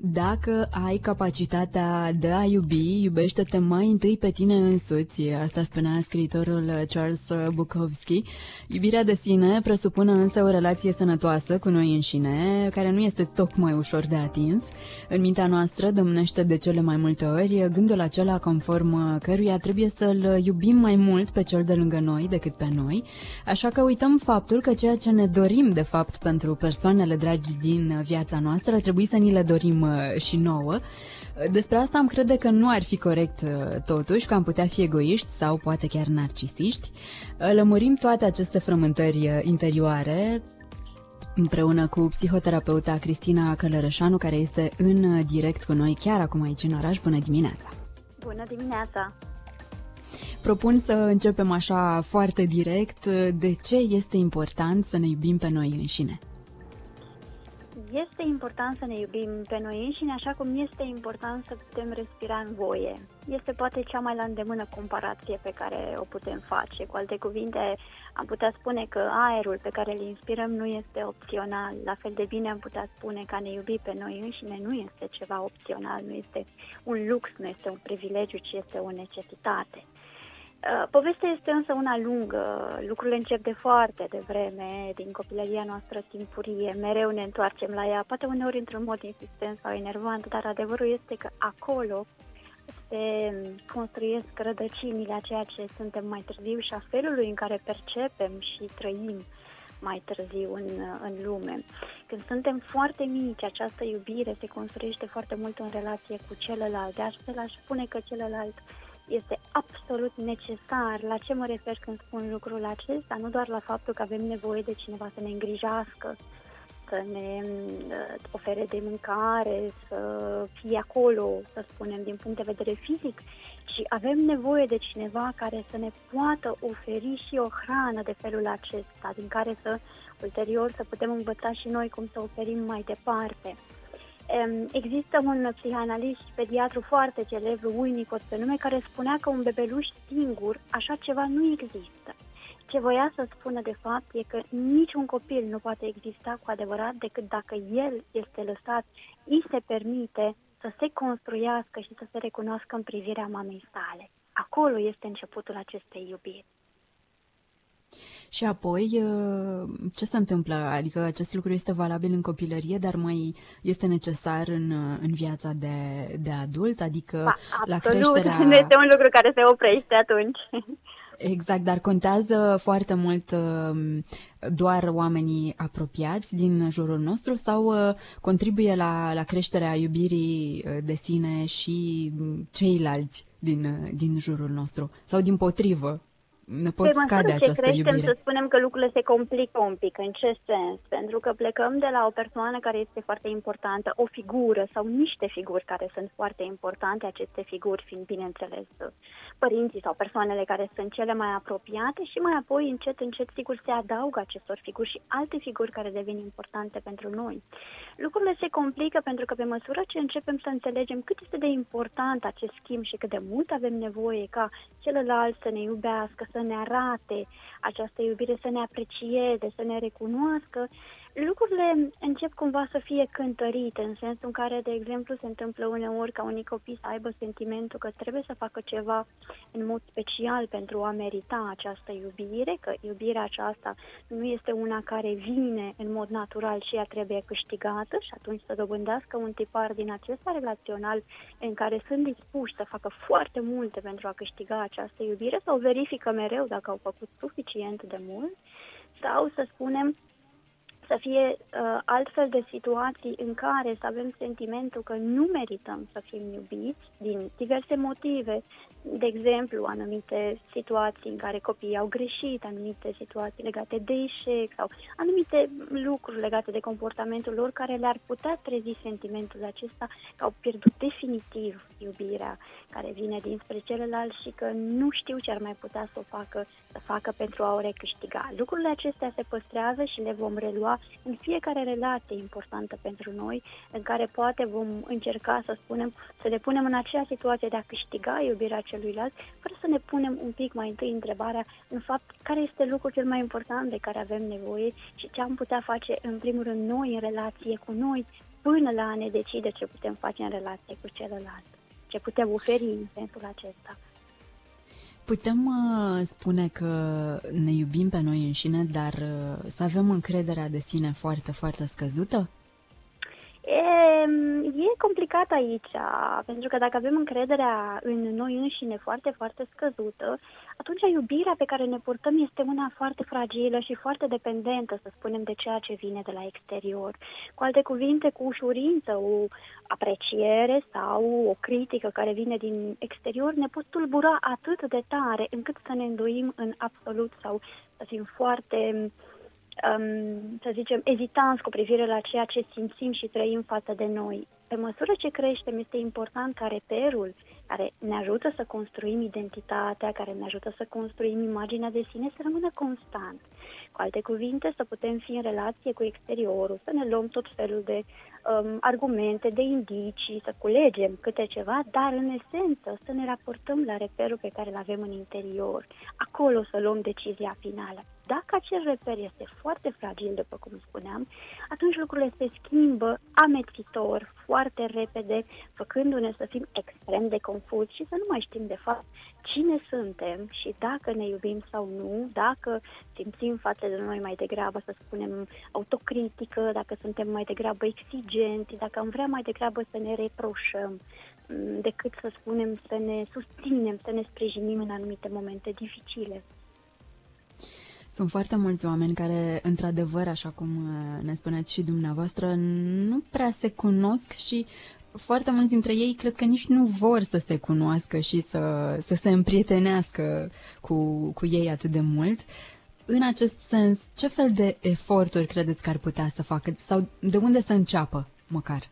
Dacă ai capacitatea de a iubi, iubește-te mai întâi pe tine însuți. Asta spunea scriitorul Charles Bukowski. Iubirea de sine presupune însă o relație sănătoasă cu noi înșine, care nu este tocmai ușor de atins. În mintea noastră domnește de cele mai multe ori gândul acela conform căruia trebuie să-l iubim mai mult pe cel de lângă noi decât pe noi, așa că uităm faptul că ceea ce ne dorim de fapt pentru persoanele dragi din viața noastră ar trebui să ni le dorim uh, și nouă. Despre asta am crede că nu ar fi corect uh, totuși, că am putea fi egoiști sau poate chiar narcisiști. Uh, lămurim toate aceste frământări interioare împreună cu psihoterapeuta Cristina Călărășanu, care este în direct cu noi chiar acum aici în oraș. Bună dimineața! Bună dimineața! Propun să începem așa foarte direct. De ce este important să ne iubim pe noi înșine? Este important să ne iubim pe noi înșine, așa cum este important să putem respira în voie. Este poate cea mai la îndemână comparație pe care o putem face. Cu alte cuvinte, am putea spune că aerul pe care îl inspirăm nu este opțional. La fel de bine am putea spune că a ne iubi pe noi înșine nu este ceva opțional, nu este un lux, nu este un privilegiu, ci este o necesitate. Uh, povestea este însă una lungă, lucrurile încep de foarte devreme, din copilăria noastră timpurie, mereu ne întoarcem la ea, poate uneori într-un mod insistent sau enervant, dar adevărul este că acolo se construiesc rădăcinile a ceea ce suntem mai târziu și a felului în care percepem și trăim mai târziu în, în lume. Când suntem foarte mici, această iubire se construiește foarte mult în relație cu celălalt. De astfel aș spune că celălalt este absolut necesar. La ce mă refer când spun lucrul acesta? Nu doar la faptul că avem nevoie de cineva să ne îngrijească, să ne uh, ofere de mâncare, să fie acolo, să spunem, din punct de vedere fizic, ci avem nevoie de cineva care să ne poată oferi și o hrană de felul acesta, din care să ulterior să putem învăța și noi cum să oferim mai departe. Există un psihanalist și pediatru foarte celebru, Winnicott pe nume, care spunea că un bebeluș singur, așa ceva nu există. Ce voia să spună de fapt e că niciun copil nu poate exista cu adevărat decât dacă el este lăsat, îi se permite să se construiască și să se recunoască în privirea mamei sale. Acolo este începutul acestei iubiri. Și apoi, uh, ce se întâmplă? Adică acest lucru este valabil în copilărie, dar mai este necesar în, uh, în viața de, de adult? Adică ba, la absolut. creșterea... nu este un lucru care se oprește atunci. Exact, dar contează foarte mult uh, doar oamenii apropiați din jurul nostru sau contribuie la, la creșterea iubirii de sine și ceilalți din, din jurul nostru? Sau din potrivă? Ne pot pe scade ce această creștem, iubire. să spunem că lucrurile se complică un pic. În ce sens? Pentru că plecăm de la o persoană care este foarte importantă, o figură sau niște figuri care sunt foarte importante, aceste figuri fiind, bineînțeles, părinții sau persoanele care sunt cele mai apropiate și mai apoi, încet, încet, sigur, se adaugă acestor figuri și alte figuri care devin importante pentru noi. Lucrurile se complică pentru că pe măsură ce începem să înțelegem cât este de important acest schimb și cât de mult avem nevoie ca celălalt să ne iubească, să ne arate această iubire, să ne aprecieze, să ne recunoască, lucrurile încep cumva să fie cântărite, în sensul în care, de exemplu, se întâmplă uneori ca unii copii să aibă sentimentul că trebuie să facă ceva în mod special pentru a merita această iubire, că iubirea aceasta nu este una care vine în mod natural și ea trebuie câștigată și atunci să dobândească un tipar din acesta relațional în care sunt dispuși să facă foarte multe pentru a câștiga această iubire sau verifică mereu dacă au făcut suficient de mult sau să spunem să fie uh, altfel de situații în care să avem sentimentul că nu merităm să fim iubiți din diverse motive, de exemplu, anumite situații în care copiii au greșit, anumite situații legate de eșec sau anumite lucruri legate de comportamentul lor care le-ar putea trezi sentimentul acesta că au pierdut definitiv iubirea care vine dinspre celălalt și că nu știu ce ar mai putea să o facă, să facă pentru a o recâștiga. Lucrurile acestea se păstrează și le vom relua ceva în fiecare relație importantă pentru noi, în care poate vom încerca să spunem, să ne punem în acea situație de a câștiga iubirea celuilalt, fără să ne punem un pic mai întâi întrebarea, în fapt, care este lucrul cel mai important de care avem nevoie și ce am putea face, în primul rând, noi în relație cu noi, până la a ne decide ce putem face în relație cu celălalt, ce putem oferi în sensul acesta. Putem uh, spune că ne iubim pe noi înșine, dar uh, să avem încrederea de sine foarte, foarte scăzută? E complicat aici, pentru că dacă avem încrederea în noi înșine foarte, foarte scăzută, atunci iubirea pe care ne purtăm este una foarte fragilă și foarte dependentă, să spunem, de ceea ce vine de la exterior. Cu alte cuvinte, cu ușurință, o apreciere sau o critică care vine din exterior ne pot tulbura atât de tare încât să ne îndoim în absolut sau să fim foarte uh, um, să zicem, ezitanți cu privire la ceea ce simțim și trăim față de noi. Pe măsură ce creștem, este important ca reperul care ne ajută să construim identitatea, care ne ajută să construim imaginea de sine, să rămână constant. Cu alte cuvinte, să putem fi în relație cu exteriorul, să ne luăm tot felul de um, argumente, de indicii, să culegem câte ceva, dar în esență să ne raportăm la reperul pe care îl avem în interior. Acolo să luăm decizia finală. Dacă acel reper este foarte fragil, după cum spuneam, atunci lucrurile se schimbă amețitor, foarte repede, făcându-ne să fim extrem de confuzi și să nu mai știm de fapt cine suntem și dacă ne iubim sau nu, dacă simțim față de noi mai degrabă, să spunem, autocritică, dacă suntem mai degrabă exigenți, dacă am vrea mai degrabă să ne reproșăm mm, decât să spunem să ne susținem, să ne sprijinim în anumite momente dificile. Sunt foarte mulți oameni care, într-adevăr, așa cum uh, ne spuneți și dumneavoastră, nu prea se cunosc și foarte mulți dintre ei cred că nici nu vor să se cunoască și să, să se împrietenească cu, cu ei atât de mult. În acest sens, ce fel de eforturi credeți că ar putea să facă sau de unde să înceapă măcar?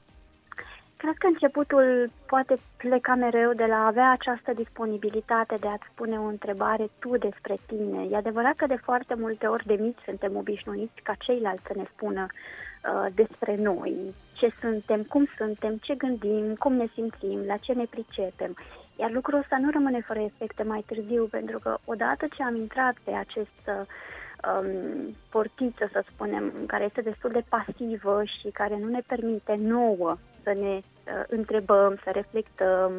Cred că începutul poate pleca mereu de la a avea această disponibilitate de a-ți pune o întrebare tu despre tine. E adevărat că de foarte multe ori de mici suntem obișnuiți ca ceilalți să ne spună uh, despre noi, ce suntem, cum suntem, ce gândim, cum ne simțim, la ce ne pricepem. Iar lucrul ăsta nu rămâne fără efecte mai târziu, pentru că odată ce am intrat pe acest um, portiță, să spunem, care este destul de pasivă și care nu ne permite nouă să ne uh, întrebăm, să reflectăm,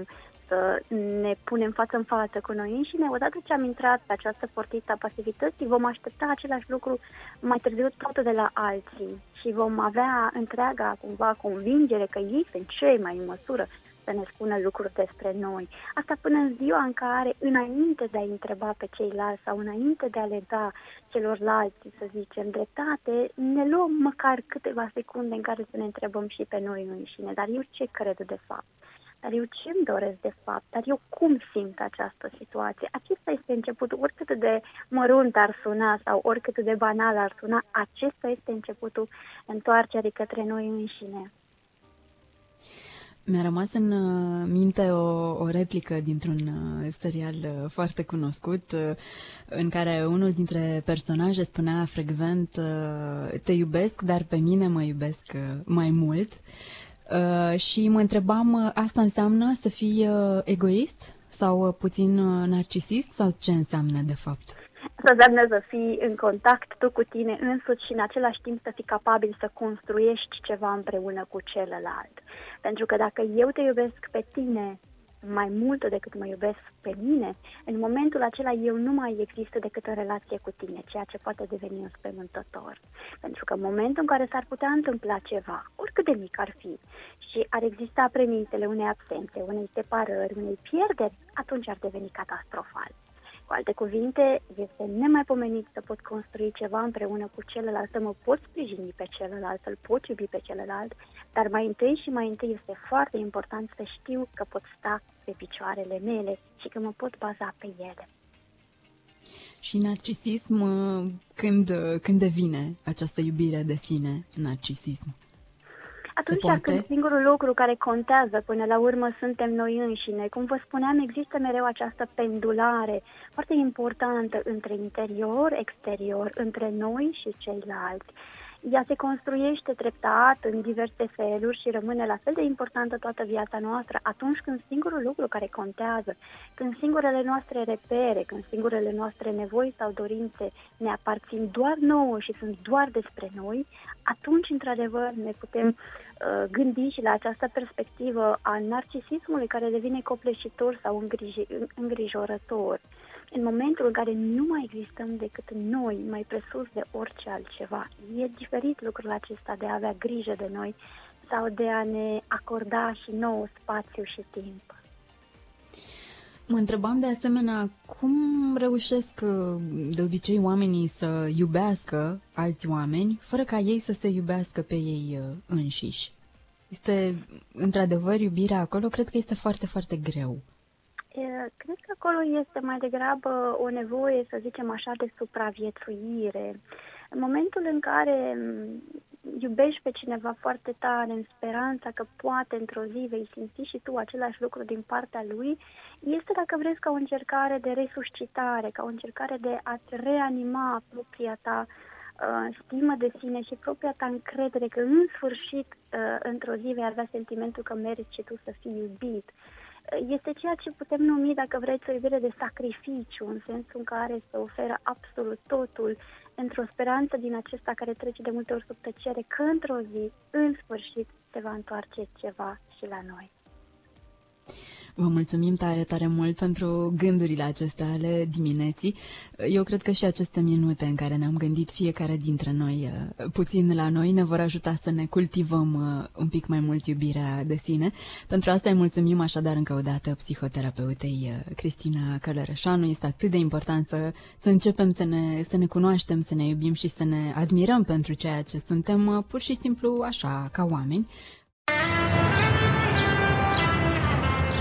să ne punem față în față cu noi înșine, odată ce am intrat pe această portiță a pasivității, vom aștepta același lucru mai târziu tot de la alții. Și vom avea întreaga, cumva, convingere că ei sunt cei mai în măsură să ne spună lucruri despre noi. Asta până în ziua în care, înainte de a întreba pe ceilalți sau înainte de a le da celorlalți, să zicem, dreptate, ne luăm măcar câteva secunde în care să ne întrebăm și pe noi înșine. Dar eu ce cred de fapt? Dar eu ce îmi doresc de fapt? Dar eu cum simt această situație? Acesta este începutul, oricât de mărunt ar suna sau oricât de banal ar suna, acesta este începutul întoarcerii către noi înșine. Mi-a rămas în uh, minte o, o replică dintr-un uh, serial uh, foarte cunoscut în care unul dintre personaje spunea frecvent te iubesc, dar pe mine mă iubesc mai mult și mă întrebam asta înseamnă să fii egoist sau puțin narcisist sau ce înseamnă de fapt? Asta înseamnă să fii în contact tu cu tine însuți și în același timp să fii capabil să construiești ceva împreună cu celălalt. Pentru că dacă eu te iubesc pe tine mai mult decât mă iubesc pe mine, în momentul acela eu nu mai există decât o relație cu tine, ceea ce poate deveni înspăimântător. Pentru că în momentul în care s-ar putea întâmpla ceva, oricât de mic ar fi, și ar exista premisele unei absențe, unei separări, unei pierderi, atunci ar deveni catastrofal. Cu alte cuvinte, este nemaipomenit să pot construi ceva împreună cu celălalt, să mă pot sprijini pe celălalt, să-l pot iubi pe celălalt, dar mai întâi și mai întâi este foarte important să știu că pot sta pe picioarele mele și că mă pot baza pe ele. Și narcisism, când, când devine această iubire de sine, narcisism? Atunci când singurul lucru care contează până la urmă suntem noi înșine. Cum vă spuneam, există mereu această pendulare foarte importantă între interior, exterior, între noi și ceilalți. Ea se construiește treptat în diverse feluri și rămâne la fel de importantă toată viața noastră atunci când singurul lucru care contează, când singurele noastre repere, când singurele noastre nevoi sau dorințe ne aparțin doar nouă și sunt doar despre noi, atunci, într-adevăr, ne putem uh, gândi și la această perspectivă a narcisismului care devine copleșitor sau îngriji- îngrijorător. În momentul în care nu mai existăm decât noi, mai presus de orice altceva, e diferit lucrul acesta de a avea grijă de noi sau de a ne acorda și nou spațiu și timp. Mă întrebam de asemenea cum reușesc uh, de obicei oamenii să iubească alți oameni fără ca ei să se iubească pe ei uh, înșiși. Este într-adevăr iubirea acolo, cred că este foarte, foarte greu. Cred că acolo este mai degrabă o nevoie, să zicem așa, de supraviețuire. În momentul în care iubești pe cineva foarte tare în speranța că poate într-o zi vei simți și tu același lucru din partea lui, este, dacă vreți, ca o încercare de resuscitare, ca o încercare de a-ți reanima propria ta uh, stimă de sine și propria ta încredere că în sfârșit uh, într-o zi vei avea sentimentul că meriți și tu să fii iubit. Este ceea ce putem numi, dacă vreți, o iubire de sacrificiu, în sensul în care se oferă absolut totul într-o speranță din acesta care trece de multe ori sub tăcere, că într-o zi, în sfârșit, se va întoarce ceva și la noi. Vă mulțumim tare, tare mult pentru gândurile acestea ale dimineții. Eu cred că și aceste minute în care ne-am gândit fiecare dintre noi uh, puțin la noi ne vor ajuta să ne cultivăm uh, un pic mai mult iubirea de sine. Pentru asta îi mulțumim așadar încă o dată psihoterapeutei uh, Cristina Călărășanu. Este atât de important să, să începem să ne, să ne cunoaștem, să ne iubim și să ne admirăm pentru ceea ce suntem pur și simplu așa, ca oameni.